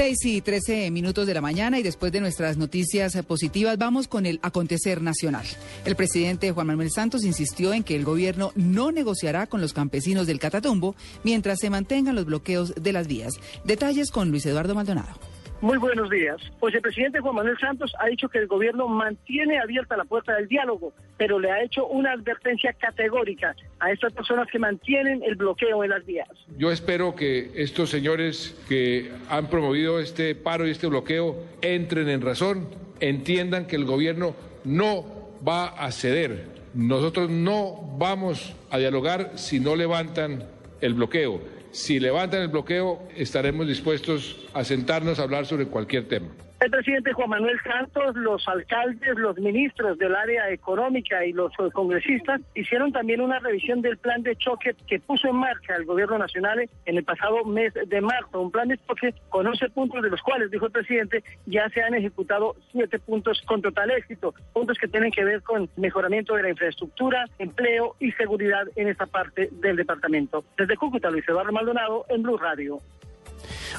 Seis y trece minutos de la mañana y después de nuestras noticias positivas vamos con el acontecer nacional. El presidente Juan Manuel Santos insistió en que el gobierno no negociará con los campesinos del Catatumbo mientras se mantengan los bloqueos de las vías. Detalles con Luis Eduardo Maldonado. Muy buenos días. Pues el presidente Juan Manuel Santos ha dicho que el gobierno mantiene abierta la puerta del diálogo, pero le ha hecho una advertencia categórica a estas personas que mantienen el bloqueo en las vías. Yo espero que estos señores que han promovido este paro y este bloqueo entren en razón, entiendan que el gobierno no va a ceder. Nosotros no vamos a dialogar si no levantan el bloqueo. Si levantan el bloqueo, estaremos dispuestos a sentarnos a hablar sobre cualquier tema. El presidente Juan Manuel Santos, los alcaldes, los ministros del área económica y los congresistas hicieron también una revisión del plan de choque que puso en marcha el gobierno nacional en el pasado mes de marzo. Un plan de choque con 11 puntos, de los cuales, dijo el presidente, ya se han ejecutado 7 puntos con total éxito. Puntos que tienen que ver con mejoramiento de la infraestructura, empleo y seguridad en esta parte del departamento. Desde Cúcuta, Luis Eduardo Maldonado, en Blue Radio.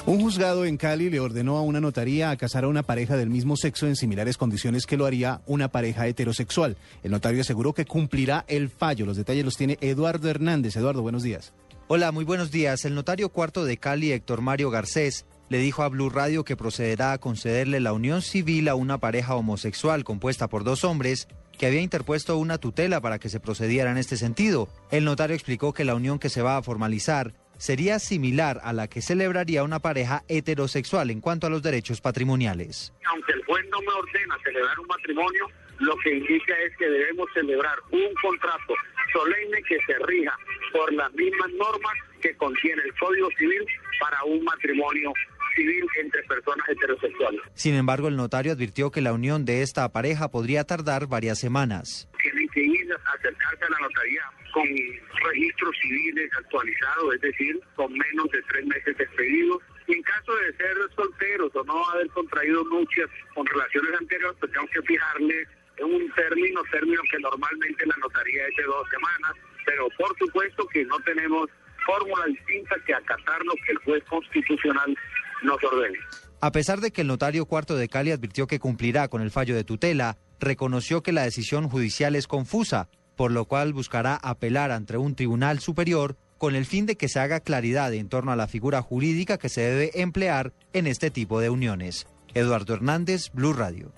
Un juzgado en Cali le ordenó a una notaría a casar a una pareja del mismo sexo en similares condiciones que lo haría una pareja heterosexual. El notario aseguró que cumplirá el fallo. Los detalles los tiene Eduardo Hernández. Eduardo, buenos días. Hola, muy buenos días. El notario cuarto de Cali, Héctor Mario Garcés, le dijo a Blue Radio que procederá a concederle la unión civil a una pareja homosexual compuesta por dos hombres que había interpuesto una tutela para que se procediera en este sentido. El notario explicó que la unión que se va a formalizar sería similar a la que celebraría una pareja heterosexual en cuanto a los derechos patrimoniales. Aunque el juez no me ordena celebrar un matrimonio, lo que indica es que debemos celebrar un contrato solemne que se rija por las mismas normas que contiene el Código Civil para un matrimonio civil entre personas heterosexuales. Sin embargo, el notario advirtió que la unión de esta pareja podría tardar varias semanas. Que ir a acercarse a la notaría con registros civiles actualizados, es decir, con menos de tres meses de expedidos. Y en caso de ser solteros o no haber contraído nupcias con relaciones anteriores, pues tenemos que fijarle un término, término que normalmente la notaría es de dos semanas, pero por supuesto que no tenemos fórmula distinta que acatar lo que el juez constitucional nos ordene. A pesar de que el notario cuarto de Cali advirtió que cumplirá con el fallo de tutela, reconoció que la decisión judicial es confusa, por lo cual buscará apelar ante un tribunal superior con el fin de que se haga claridad en torno a la figura jurídica que se debe emplear en este tipo de uniones. Eduardo Hernández, Blue Radio.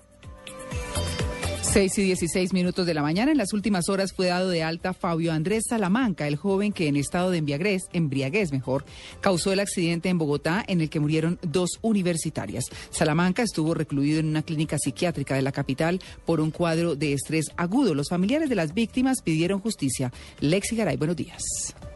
6 y 16 minutos de la mañana. En las últimas horas fue dado de alta Fabio Andrés Salamanca, el joven que en estado de embriaguez, embriaguez mejor, causó el accidente en Bogotá en el que murieron dos universitarias. Salamanca estuvo recluido en una clínica psiquiátrica de la capital por un cuadro de estrés agudo. Los familiares de las víctimas pidieron justicia. Lexi Garay, buenos días.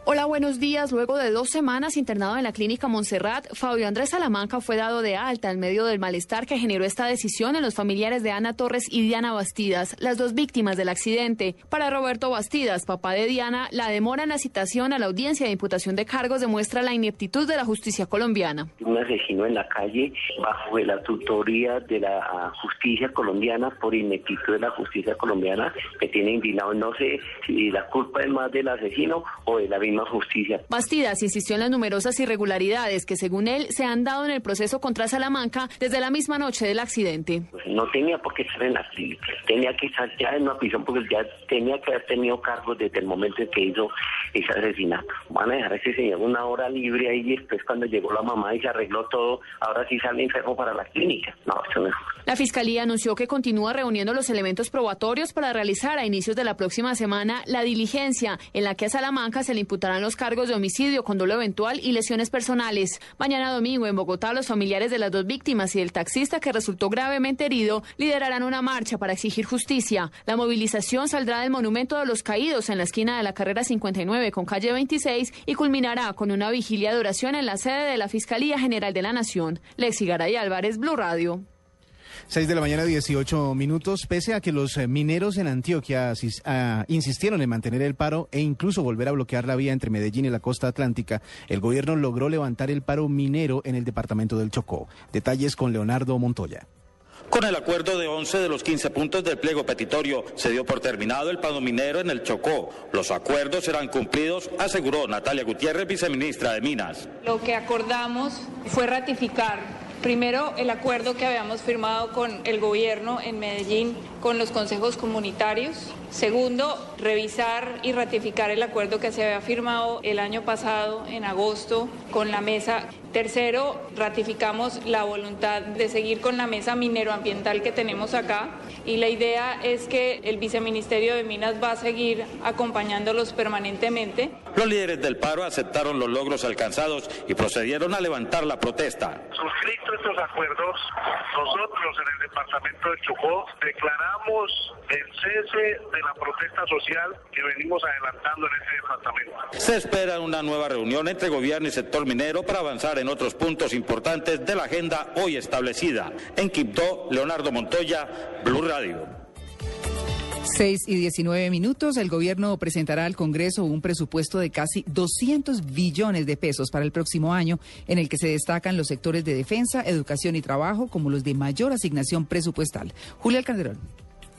Hola, buenos días. Luego de dos semanas internado en la clínica Montserrat, Fabio Andrés Salamanca fue dado de alta en medio del malestar que generó esta decisión en los familiares de Ana Torres y Diana Bastidas, las dos víctimas del accidente. Para Roberto Bastidas, papá de Diana, la demora en la citación a la audiencia de imputación de cargos demuestra la ineptitud de la justicia colombiana. Un asesino en la calle bajo la tutoría de la justicia colombiana por ineptitud de la justicia colombiana que tiene indignado. No sé si la culpa es más del asesino o de la misma justicia. Bastidas insistió en las numerosas irregularidades que, según él, se han dado en el proceso contra Salamanca desde la misma noche del accidente. Pues no tenía por qué estar en la clínica, tenía que estar ya en una prisión porque ya tenía que haber tenido cargos desde el momento en que hizo ese asesinato. Van a dejar a ese señor una hora libre ahí y después cuando llegó la mamá y se arregló todo, ahora sí sale enfermo para la clínica. No, eso no es La Fiscalía anunció que continúa reuniendo los elementos probatorios para realizar a inicios de la próxima semana la diligencia en la que a Salamanca se le imputarán los cargos de homicidio con dolo eventual y lesiones personales. Mañana domingo en Bogotá los familiares de las dos víctimas y el taxista que resultó gravemente herido liderarán una marcha para exigir justicia. La movilización saldrá del Monumento de los Caídos en la esquina de la carrera 59 con calle 26 y culminará con una vigilia de oración en la sede de la Fiscalía General de la Nación. Lexi Garay Álvarez, Blue Radio. 6 de la mañana, 18 minutos. Pese a que los eh, mineros en Antioquia ah, insistieron en mantener el paro e incluso volver a bloquear la vía entre Medellín y la costa atlántica, el gobierno logró levantar el paro minero en el departamento del Chocó. Detalles con Leonardo Montoya. Con el acuerdo de 11 de los 15 puntos del pliego petitorio, se dio por terminado el paro minero en el Chocó. Los acuerdos serán cumplidos, aseguró Natalia Gutiérrez, viceministra de Minas. Lo que acordamos fue ratificar Primero, el acuerdo que habíamos firmado con el gobierno en Medellín, con los consejos comunitarios. Segundo, revisar y ratificar el acuerdo que se había firmado el año pasado, en agosto, con la mesa. Tercero, ratificamos la voluntad de seguir con la mesa mineroambiental que tenemos acá y la idea es que el viceministerio de Minas va a seguir acompañándolos permanentemente. Los líderes del paro aceptaron los logros alcanzados y procedieron a levantar la protesta. Suscrito estos acuerdos, nosotros en el departamento de Chocó declaramos el cese de la protesta social que venimos adelantando en ese departamento. Se espera una nueva reunión entre gobierno y sector minero para avanzar en otros puntos importantes de la agenda hoy establecida. En Quibdó, Leonardo Montoya, Blue Radio. 6 y 19 minutos, el gobierno presentará al Congreso un presupuesto de casi 200 billones de pesos para el próximo año, en el que se destacan los sectores de defensa, educación y trabajo como los de mayor asignación presupuestal. Julia Calderón.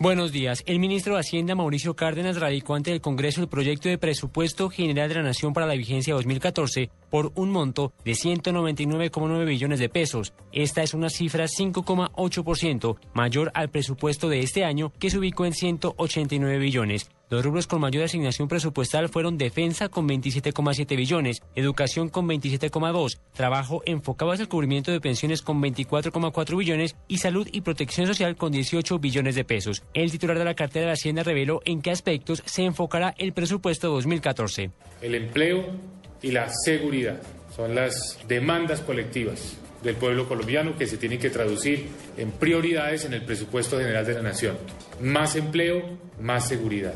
Buenos días. El ministro de Hacienda, Mauricio Cárdenas, radicó ante el Congreso el proyecto de presupuesto general de la Nación para la vigencia 2014 por un monto de 199,9 billones de pesos. Esta es una cifra 5,8% mayor al presupuesto de este año, que se ubicó en 189 billones. Los rubros con mayor asignación presupuestal fueron defensa con 27,7 billones, educación con 27,2, trabajo enfocado hacia el cubrimiento de pensiones con 24,4 billones y salud y protección social con 18 billones de pesos. El titular de la cartera de Hacienda reveló en qué aspectos se enfocará el presupuesto 2014. El empleo y la seguridad son las demandas colectivas del pueblo colombiano que se tienen que traducir en prioridades en el presupuesto general de la nación. Más empleo, más seguridad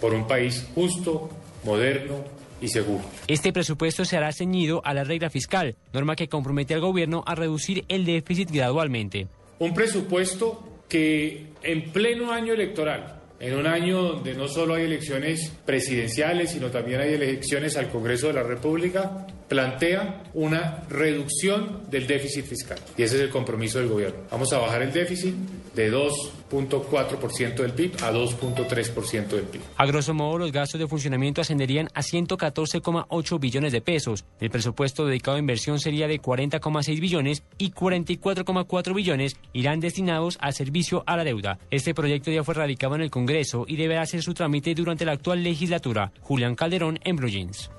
por un país justo, moderno y seguro. Este presupuesto será ceñido a la regla fiscal, norma que compromete al gobierno a reducir el déficit gradualmente. Un presupuesto que en pleno año electoral en un año donde no solo hay elecciones presidenciales, sino también hay elecciones al Congreso de la República, plantea una reducción del déficit fiscal. Y ese es el compromiso del gobierno. Vamos a bajar el déficit de 2.4% del PIB a 2.3% del PIB. A grosso modo, los gastos de funcionamiento ascenderían a 114,8 billones de pesos. El presupuesto dedicado a inversión sería de 40,6 billones y 44,4 billones irán destinados al servicio a la deuda. Este proyecto ya fue radicado en el Congreso y deberá hacer su trámite durante la actual legislatura. Julián Calderón en Blue Jeans.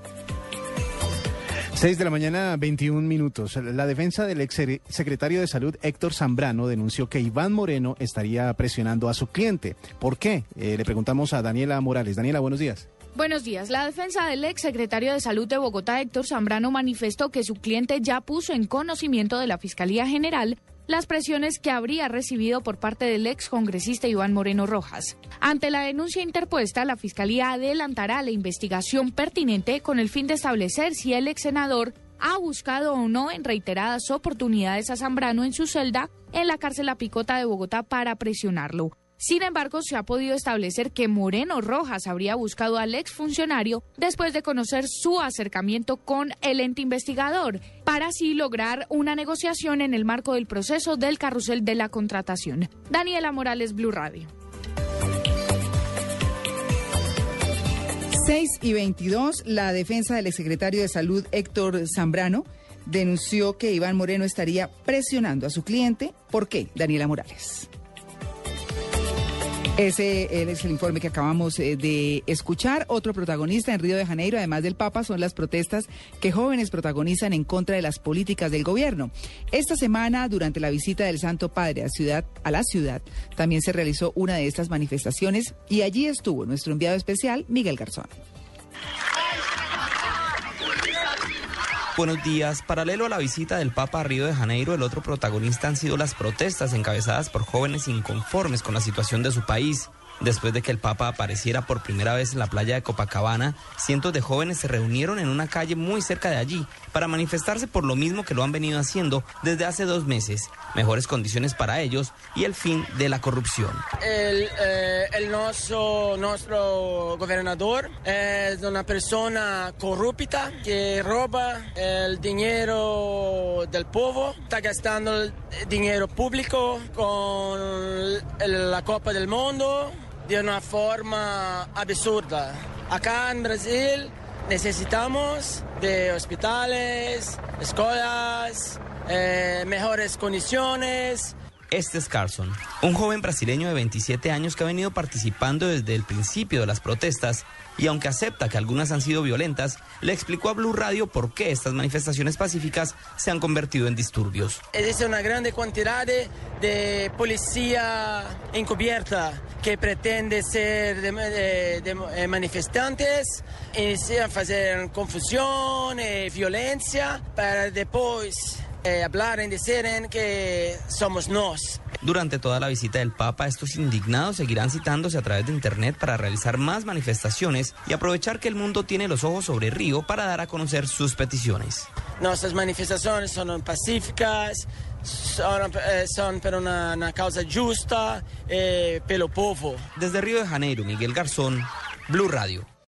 6 de la mañana, 21 minutos. La defensa del ex secretario de Salud Héctor Zambrano denunció que Iván Moreno estaría presionando a su cliente. ¿Por qué? Eh, le preguntamos a Daniela Morales. Daniela, buenos días. Buenos días. La defensa del ex secretario de Salud de Bogotá, Héctor Zambrano, manifestó que su cliente ya puso en conocimiento de la Fiscalía General las presiones que habría recibido por parte del ex congresista Iván Moreno Rojas. Ante la denuncia interpuesta, la Fiscalía adelantará la investigación pertinente con el fin de establecer si el ex senador ha buscado o no en reiteradas oportunidades a Zambrano en su celda en la cárcel La Picota de Bogotá para presionarlo. Sin embargo, se ha podido establecer que Moreno Rojas habría buscado al exfuncionario después de conocer su acercamiento con el ente investigador, para así lograr una negociación en el marco del proceso del carrusel de la contratación. Daniela Morales, Blue Radio. 6 y 22, la defensa del exsecretario de Salud Héctor Zambrano denunció que Iván Moreno estaría presionando a su cliente. ¿Por qué, Daniela Morales? Ese es el informe que acabamos eh, de escuchar. Otro protagonista en Río de Janeiro, además del Papa, son las protestas que jóvenes protagonizan en contra de las políticas del gobierno. Esta semana, durante la visita del Santo Padre a, ciudad, a la ciudad, también se realizó una de estas manifestaciones y allí estuvo nuestro enviado especial, Miguel Garzón. Buenos días. Paralelo a la visita del Papa a Río de Janeiro, el otro protagonista han sido las protestas encabezadas por jóvenes inconformes con la situación de su país. Después de que el Papa apareciera por primera vez en la playa de Copacabana, cientos de jóvenes se reunieron en una calle muy cerca de allí para manifestarse por lo mismo que lo han venido haciendo desde hace dos meses, mejores condiciones para ellos y el fin de la corrupción. El, eh, nuestro, nuestro gobernador es una persona corrupta que roba el dinero del pueblo, está gastando el dinero público con la Copa del Mundo de una forma absurda. Acá en Brasil necesitamos de hospitales, escuelas, eh, mejores condiciones. Este es Carson, un joven brasileño de 27 años que ha venido participando desde el principio de las protestas y aunque acepta que algunas han sido violentas, le explicó a Blue Radio por qué estas manifestaciones pacíficas se han convertido en disturbios. Existe una grande cantidad de, de policía encubierta que pretende ser de, de- de, eh, manifestantes, inician a hacer confusión y violencia para después eh, hablar y decir que somos nos. Durante toda la visita del Papa, estos indignados seguirán citándose a través de Internet para realizar más manifestaciones y aprovechar que el mundo tiene los ojos sobre Río para dar a conocer sus peticiones. Nuestras manifestaciones son pacíficas, son, eh, son por una, una causa justa, eh, pelo povo. Desde Río de Janeiro, Miguel Garzón, Blue Radio.